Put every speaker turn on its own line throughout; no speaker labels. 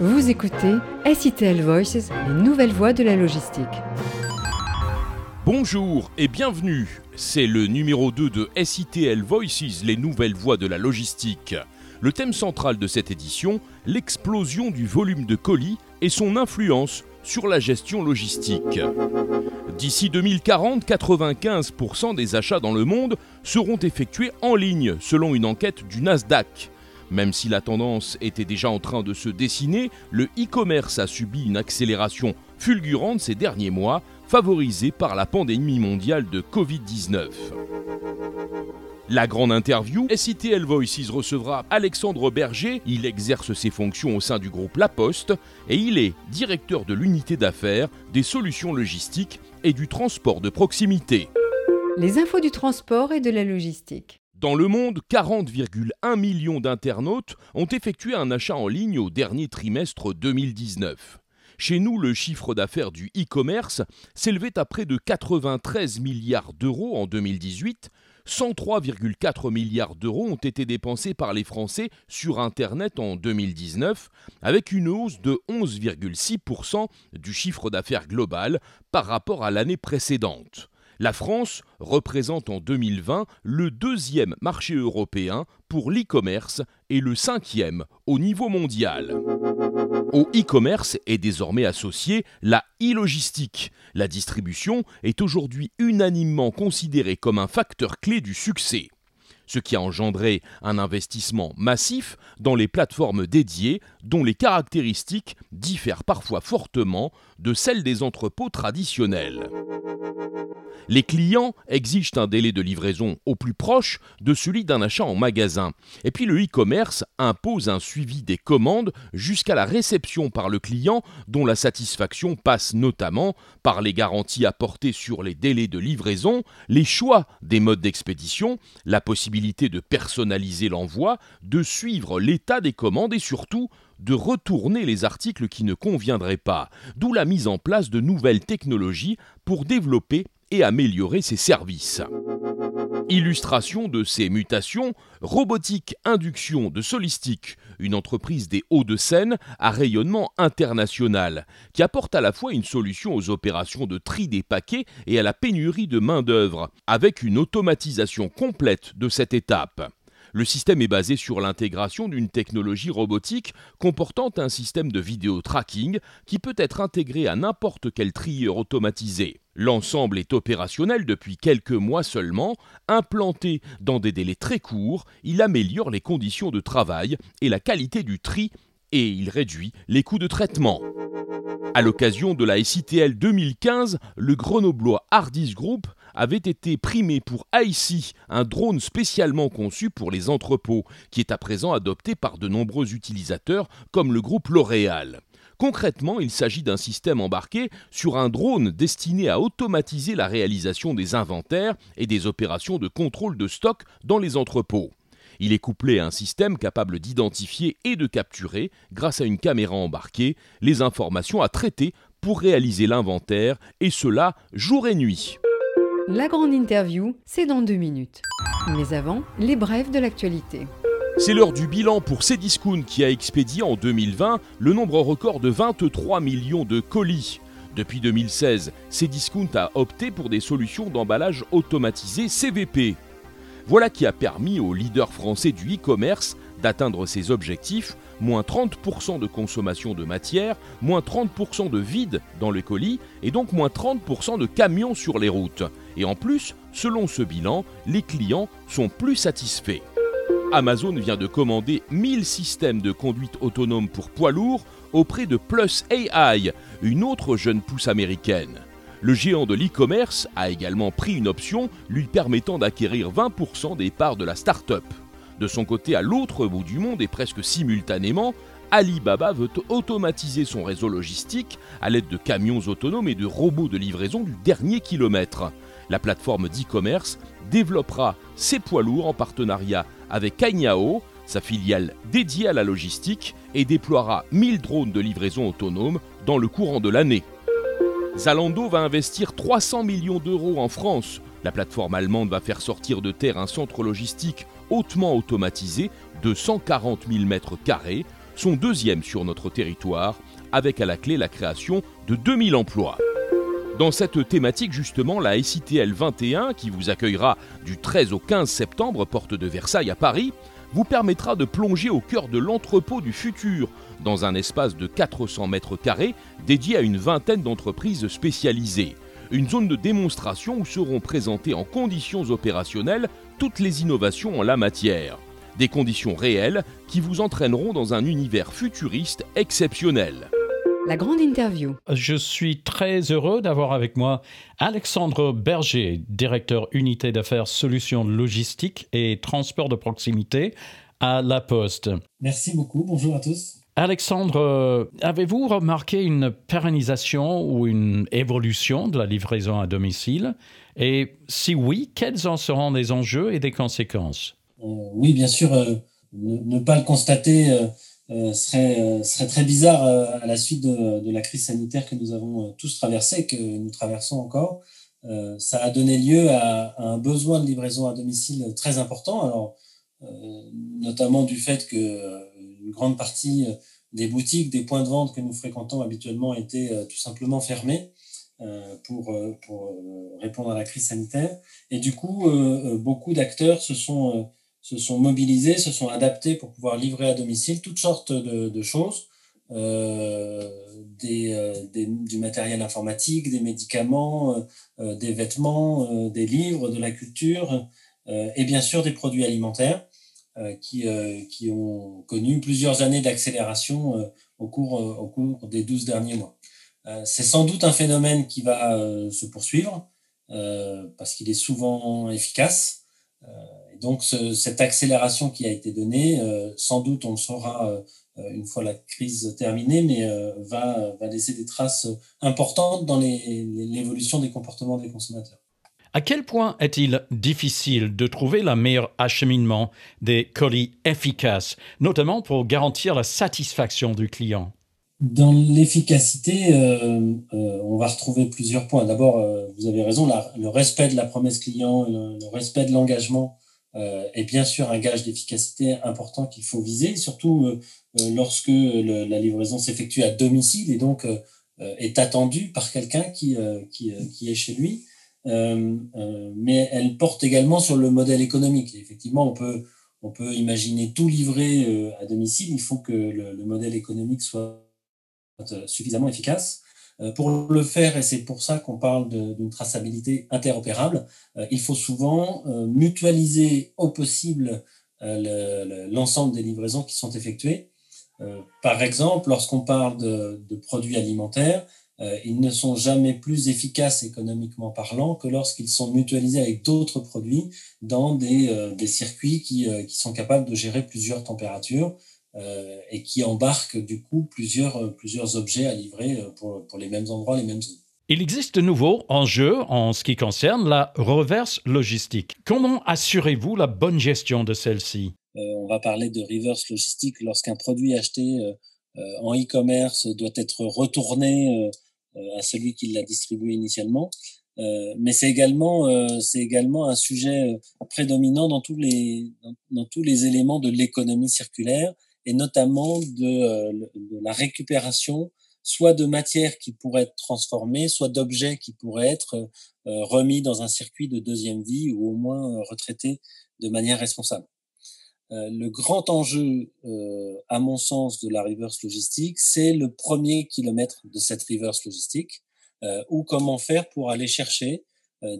Vous écoutez SITL Voices, les nouvelles voies de la logistique.
Bonjour et bienvenue, c'est le numéro 2 de SITL Voices, les nouvelles voies de la logistique. Le thème central de cette édition, l'explosion du volume de colis et son influence sur la gestion logistique. D'ici 2040, 95% des achats dans le monde seront effectués en ligne, selon une enquête du Nasdaq. Même si la tendance était déjà en train de se dessiner, le e-commerce a subi une accélération fulgurante ces derniers mois, favorisée par la pandémie mondiale de Covid-19. La grande interview, SITL Voices recevra Alexandre Berger. Il exerce ses fonctions au sein du groupe La Poste et il est directeur de l'unité d'affaires des solutions logistiques et du transport de proximité.
Les infos du transport et de la logistique.
Dans le monde, 40,1 millions d'internautes ont effectué un achat en ligne au dernier trimestre 2019. Chez nous, le chiffre d'affaires du e-commerce s'élevait à près de 93 milliards d'euros en 2018, 103,4 milliards d'euros ont été dépensés par les Français sur Internet en 2019, avec une hausse de 11,6% du chiffre d'affaires global par rapport à l'année précédente. La France représente en 2020 le deuxième marché européen pour l'e-commerce et le cinquième au niveau mondial. Au e-commerce est désormais associée la e-logistique. La distribution est aujourd'hui unanimement considérée comme un facteur clé du succès ce qui a engendré un investissement massif dans les plateformes dédiées dont les caractéristiques diffèrent parfois fortement de celles des entrepôts traditionnels. Les clients exigent un délai de livraison au plus proche de celui d'un achat en magasin. Et puis le e-commerce impose un suivi des commandes jusqu'à la réception par le client dont la satisfaction passe notamment par les garanties apportées sur les délais de livraison, les choix des modes d'expédition, la possibilité de personnaliser l'envoi, de suivre l'état des commandes et surtout de retourner les articles qui ne conviendraient pas, d'où la mise en place de nouvelles technologies pour développer et améliorer ses services. Illustration de ces mutations, Robotique Induction de Solistique, une entreprise des Hauts-de-Seine à rayonnement international, qui apporte à la fois une solution aux opérations de tri des paquets et à la pénurie de main-d'œuvre, avec une automatisation complète de cette étape. Le système est basé sur l'intégration d'une technologie robotique comportant un système de vidéo tracking qui peut être intégré à n'importe quel trieur automatisé. L'ensemble est opérationnel depuis quelques mois seulement, implanté dans des délais très courts, il améliore les conditions de travail et la qualité du tri et il réduit les coûts de traitement. À l'occasion de la SITL 2015, le grenoblois Hardis Group avait été primé pour IC, un drone spécialement conçu pour les entrepôts, qui est à présent adopté par de nombreux utilisateurs comme le groupe L'Oréal. Concrètement, il s'agit d'un système embarqué sur un drone destiné à automatiser la réalisation des inventaires et des opérations de contrôle de stock dans les entrepôts. Il est couplé à un système capable d'identifier et de capturer, grâce à une caméra embarquée, les informations à traiter pour réaliser l'inventaire, et cela jour et nuit.
La grande interview, c'est dans deux minutes. Mais avant, les brèves de l'actualité.
C'est l'heure du bilan pour Cdiscount qui a expédié en 2020 le nombre record de 23 millions de colis. Depuis 2016, Cdiscount a opté pour des solutions d'emballage automatisé CVP. Voilà qui a permis aux leaders français du e-commerce d'atteindre ses objectifs, moins 30% de consommation de matière, moins 30% de vide dans le colis et donc moins 30% de camions sur les routes. Et en plus, selon ce bilan, les clients sont plus satisfaits. Amazon vient de commander 1000 systèmes de conduite autonome pour poids lourds auprès de Plus AI, une autre jeune pousse américaine. Le géant de l'e-commerce a également pris une option lui permettant d'acquérir 20% des parts de la start-up. De son côté, à l'autre bout du monde et presque simultanément, Alibaba veut automatiser son réseau logistique à l'aide de camions autonomes et de robots de livraison du dernier kilomètre. La plateforme d'e-commerce développera ses poids lourds en partenariat avec Kanyao, sa filiale dédiée à la logistique, et déploiera 1000 drones de livraison autonome dans le courant de l'année. Zalando va investir 300 millions d'euros en France. La plateforme allemande va faire sortir de terre un centre logistique hautement automatisé de 140 000 mètres carrés sont deuxièmes sur notre territoire, avec à la clé la création de 2000 emplois. Dans cette thématique, justement, la SITL 21, qui vous accueillera du 13 au 15 septembre, porte de Versailles à Paris, vous permettra de plonger au cœur de l'entrepôt du futur, dans un espace de 400 mètres carrés dédié à une vingtaine d'entreprises spécialisées. Une zone de démonstration où seront présentées en conditions opérationnelles toutes les innovations en la matière. Des conditions réelles qui vous entraîneront dans un univers futuriste exceptionnel.
La grande interview.
Je suis très heureux d'avoir avec moi Alexandre Berger, directeur unité d'affaires solutions logistiques et transport de proximité à La Poste.
Merci beaucoup. Bonjour à tous.
Alexandre, avez-vous remarqué une pérennisation ou une évolution de la livraison à domicile? Et si oui, quels en seront les enjeux et des conséquences?
Euh, Oui, bien sûr, euh, ne, pas le constater euh, serait, serait très bizarre à la suite de, la crise sanitaire que nous avons tous traversée, que nous traversons encore. ça a donné lieu à, à, un besoin de livraison à domicile très important. Alors, notamment du fait que une grande partie euh, des boutiques, des points de vente que nous fréquentons habituellement étaient euh, tout simplement fermés euh, pour, répondre à la crise sanitaire. Et du coup, beaucoup d'acteurs se sont, mobilisés, se sont adaptés pour pouvoir livrer à domicile toutes sortes de, choses. du matériel informatique, des médicaments, des vêtements, des livres, de la culture et bien sûr des produits alimentaires. Euh, qui, euh, qui ont connu plusieurs années d'accélération euh, au, cours, au cours des 12 derniers mois. C'est sans doute un phénomène qui va se poursuivre parce qu'il est souvent efficace. Donc, cette accélération qui a été donnée, sans doute on le saura une fois la crise terminée, mais va, va laisser des traces importantes dans l'évolution des comportements des consommateurs.
À quel point est-il difficile de trouver le meilleur acheminement des colis efficaces, notamment pour garantir la satisfaction du client?
Dans l'efficacité, euh, euh, on va retrouver plusieurs points. D'abord, euh, vous avez raison, le respect de la promesse client, le, respect de l'engagement est bien sûr un gage d'efficacité important qu'il faut viser, surtout lorsque la livraison s'effectue à domicile et donc est attendue par quelqu'un qui, qui est chez lui. Euh, euh, mais elle porte également sur le modèle économique. effectivement, on peut, on peut imaginer tout livrer euh, à domicile. Il faut que le, modèle économique soit suffisamment efficace. Pour le faire, et c'est pour ça qu'on parle d'une traçabilité interopérable, il faut souvent mutualiser au possible l'ensemble des livraisons qui sont effectuées. Par exemple, lorsqu'on parle de, produits alimentaires, ils ne sont jamais plus efficaces économiquement parlant que lorsqu'ils sont mutualisés avec d'autres produits dans des, euh, des circuits qui, euh, qui, sont capables de gérer plusieurs températures et qui embarquent du coup plusieurs, plusieurs objets à livrer pour, pour les mêmes endroits, les mêmes zones.
Il existe de nouveaux enjeux en ce qui concerne la reverse logistique. Comment assurez-vous la bonne gestion de celle-ci?
On va parler de reverse logistique lorsqu'un produit acheté en e-commerce doit être retourné euh, à celui qui l'a distribué initialement. Euh, mais c'est également, euh, c'est également un sujet prédominant dans tous les, dans, tous les éléments de l'économie circulaire et notamment de, de, la récupération soit de matières qui pourraient être transformées, soit d'objets qui pourraient être remis dans un circuit de deuxième vie ou au moins retraités de manière responsable. Euh, le grand enjeu, euh, à mon sens, de la reverse logistique, c'est le premier kilomètre de cette reverse logistique, euh, ou comment faire pour aller chercher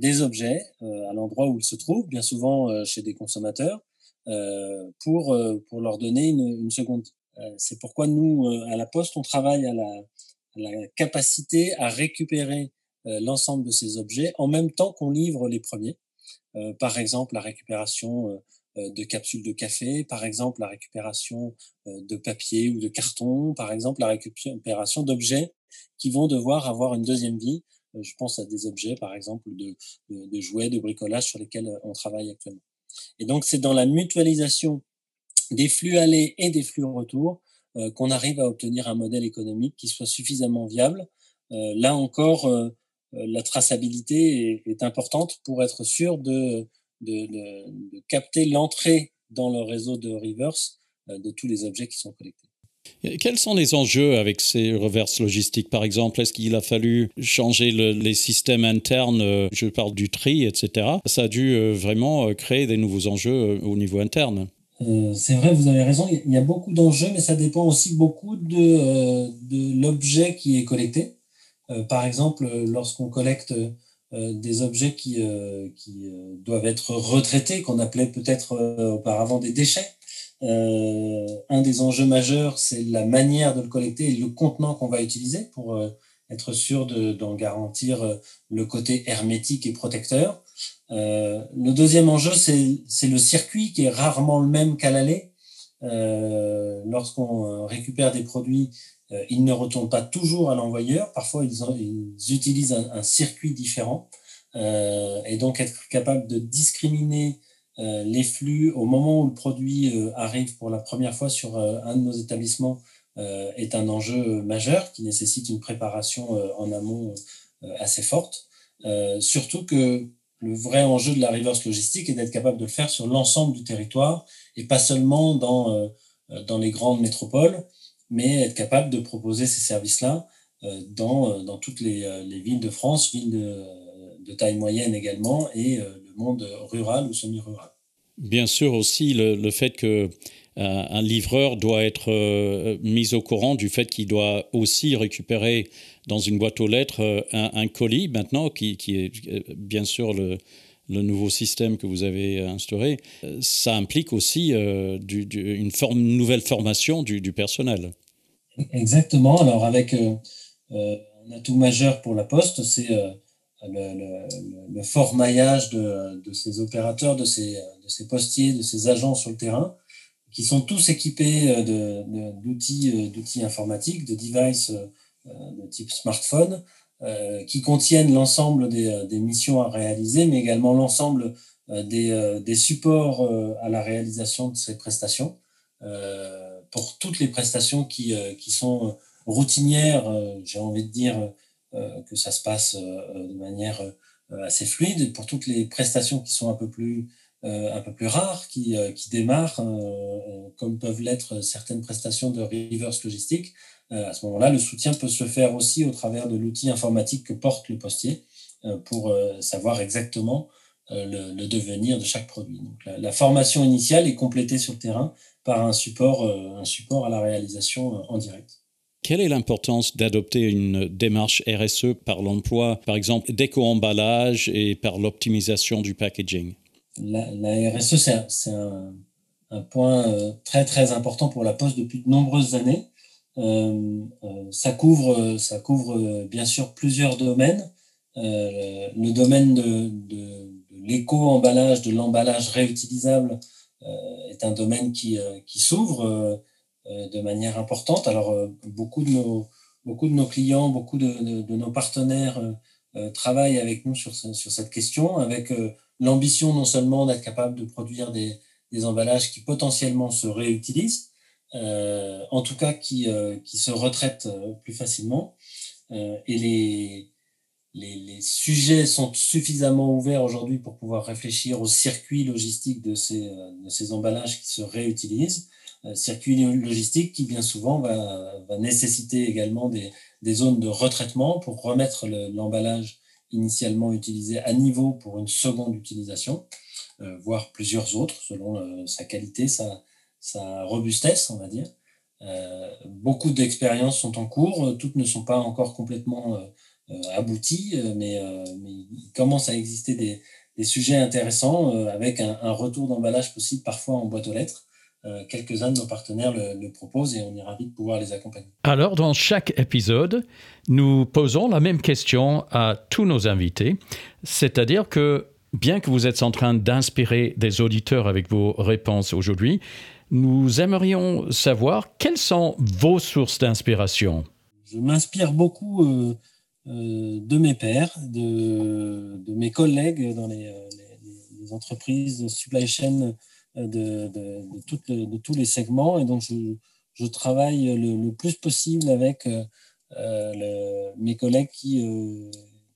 des objets à l'endroit où ils se trouvent, bien souvent chez des consommateurs, pour, pour leur donner une, une seconde. c'est pourquoi nous, à la Poste, on travaille à la, à la capacité à récupérer l'ensemble de ces objets en même temps qu'on livre les premiers. par exemple, la récupération de capsules de café, par exemple la récupération euh, de papier ou de carton, par exemple la récupération d'objets qui vont devoir avoir une deuxième vie. Euh, je pense à des objets, par exemple, de, jouets, de bricolage sur lesquels on travaille actuellement. Et donc, c'est dans la mutualisation des flux allés et des flux retour qu'on arrive à obtenir un modèle économique qui soit suffisamment viable. là encore, la traçabilité est, importante pour être sûr de, de, capter l'entrée dans le réseau de reverse euh, de tous les objets qui sont collectés.
Quels sont les enjeux avec ces reverses logistiques? Par exemple, est-ce qu'il a fallu changer les systèmes internes euh, Je parle du tri, etc. Ça a dû euh, vraiment créer des nouveaux enjeux au niveau interne.
c'est vrai, vous avez raison. Il y a beaucoup d'enjeux, mais ça dépend aussi beaucoup de, de l'objet qui est collecté. par exemple, lorsqu'on collecte des objets qui, qui doivent être retraités, qu'on appelait peut-être auparavant des déchets, euh, un des enjeux majeurs, c'est la manière de le collecter et le contenant qu'on va utiliser pour euh, être sûr d'en garantir euh, le côté hermétique et protecteur. Euh, le deuxième enjeu, c'est le circuit qui est rarement le même qu'à l'aller. Euh, Lorsqu'on récupère des produits, euh, ils ne retournent pas toujours à l'envoyeur. Parfois, ils, utilisent un, un, circuit différent. et donc, être capable de discriminer euh, les flux au moment où le produit euh, arrive pour la première fois sur euh, un de nos établissements est un enjeu majeur qui nécessite une préparation en amont assez forte. surtout que le vrai enjeu de la reverse logistique est d'être capable de le faire sur l'ensemble du territoire et pas seulement dans, dans les grandes métropoles, mais être capable de proposer ces services-là dans, dans toutes les, les, villes de France, villes de, taille moyenne également, et le monde rural ou semi-rural.
Bien sûr aussi le, fait que euh, un livreur doit être euh, mis au courant du fait qu'il doit aussi récupérer dans une boîte aux lettres euh, un, colis maintenant, qui, est bien sûr le, nouveau système que vous avez instauré. Ça implique aussi une, forme, nouvelle formation du, personnel.
Exactement. Alors avec un atout majeur pour la Poste, c'est le, le, fort maillage de, ces opérateurs, de ces, de ces postiers, de ces agents sur le terrain, qui sont tous équipés euh, d'outils euh, informatiques, de devices euh, de type smartphone, qui contiennent l'ensemble des, des, missions à réaliser, mais également l'ensemble des, des, supports à la réalisation de ces prestations. pour toutes les prestations qui, qui sont routinières, j'ai envie de dire, euh, que ça se passe euh, de manière euh, assez fluide. Pour toutes les prestations qui sont un peu plus un peu plus rares, qui, qui démarrent, comme peuvent l'être certaines prestations de reverse logistique, à ce moment-là, le soutien peut se faire aussi au travers de l'outil informatique que porte le postier pour savoir exactement le, devenir de chaque produit. Donc, la, la, formation initiale est complétée sur le terrain par un support, un support à la réalisation en direct.
Quelle est l'importance d'adopter une démarche RSE par l'emploi, par exemple, d'éco-emballage et par l'optimisation du packaging?
La, RSE, c'est un, point euh, très très important pour la Poste depuis de nombreuses années. Euh, euh, ça couvre, ça couvre bien sûr plusieurs domaines. le domaine de, l'éco-emballage, de l'emballage réutilisable est un domaine qui, s'ouvre de manière importante. Alors, beaucoup de nos, clients, beaucoup de, nos partenaires travaillent avec nous sur, sur cette question, avec l'ambition non seulement d'être capable de produire des, des, emballages qui potentiellement se réutilisent, euh, en tout cas qui, qui se retraitent plus facilement. Euh, et les, les, les, sujets sont suffisamment ouverts aujourd'hui pour pouvoir réfléchir au circuit logistique de ces, de ces emballages qui se réutilisent. Euh, circuit logistique qui bien souvent va, va nécessiter également des, des, zones de retraitement pour remettre l'emballage initialement utilisé à niveau pour une seconde utilisation, euh, voire plusieurs autres selon euh, sa qualité, sa, robustesse, on va dire. Euh, beaucoup d'expériences sont en cours, toutes ne sont pas encore complètement abouties, mais, mais, il commence à exister des, sujets intéressants avec un retour d'emballage possible parfois en boîte aux lettres. Euh, quelques-uns de nos partenaires le, proposent et on est ravis de pouvoir les accompagner.
Alors, dans chaque épisode, nous posons la même question à tous nos invités, c'est-à-dire que bien que vous êtes en train d'inspirer des auditeurs avec vos réponses aujourd'hui, nous aimerions savoir quelles sont vos sources d'inspiration.
Je m'inspire beaucoup euh, euh, de mes pairs, de, de, mes collègues dans les, les, les entreprises supply chain de, de, de, tous les segments. Et donc, je, je travaille le, plus possible avec euh, euh, mes collègues qui, euh,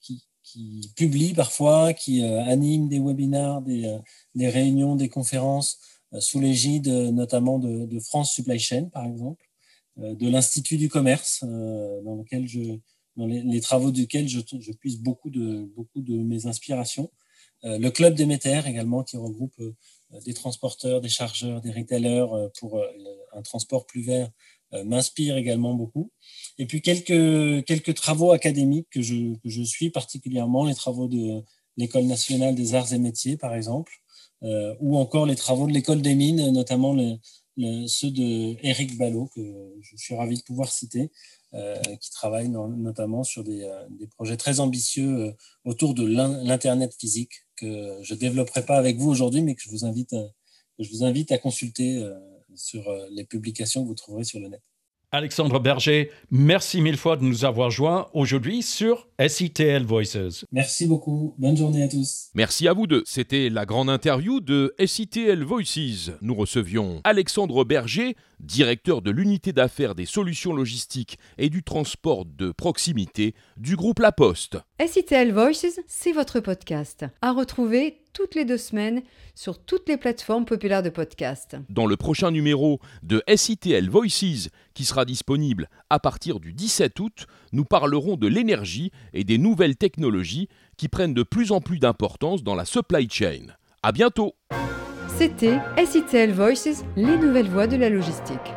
qui, qui, publient parfois, qui animent des webinaires, des, des, réunions, des conférences sous l'égide notamment de, France Supply Chain, par exemple. de l'Institut du commerce, dans lequel je, dans les, travaux duquel je, je, puise beaucoup de, beaucoup de mes inspirations. le club Déméter également, qui regroupe des transporteurs, des chargeurs, des retailers pour un transport plus vert, m'inspire également beaucoup. Et puis quelques, quelques travaux académiques que je, que je suis particulièrement, les travaux de l'École nationale des arts et métiers, par exemple, euh, ou encore les travaux de l'école des mines, notamment ceux de Eric Ballot, que je suis ravi de pouvoir citer, euh, qui travaille notamment sur des, euh, des, projets très ambitieux autour de l'Internet physique, que je ne développerai pas avec vous aujourd'hui, mais que je vous invite à consulter sur les publications que vous trouverez sur le net.
Alexandre Berger, merci mille fois de nous avoir joints aujourd'hui sur SITL Voices.
Merci beaucoup. Bonne journée à tous.
Merci à vous deux. C'était la grande interview de SITL Voices. Nous recevions Alexandre Berger, directeur de l'unité d'affaires des solutions logistiques et du transport de proximité du groupe La Poste.
SITL Voices, c'est votre podcast. À retrouver toutes les deux semaines sur toutes les plateformes populaires de podcast.
Dans le prochain numéro de SITL Voices, qui sera disponible à partir du 17 août, nous parlerons de l'énergie et des nouvelles technologies qui prennent de plus en plus d'importance dans la supply chain. À bientôt!
C'était SITL Voices, les nouvelles voies de la logistique.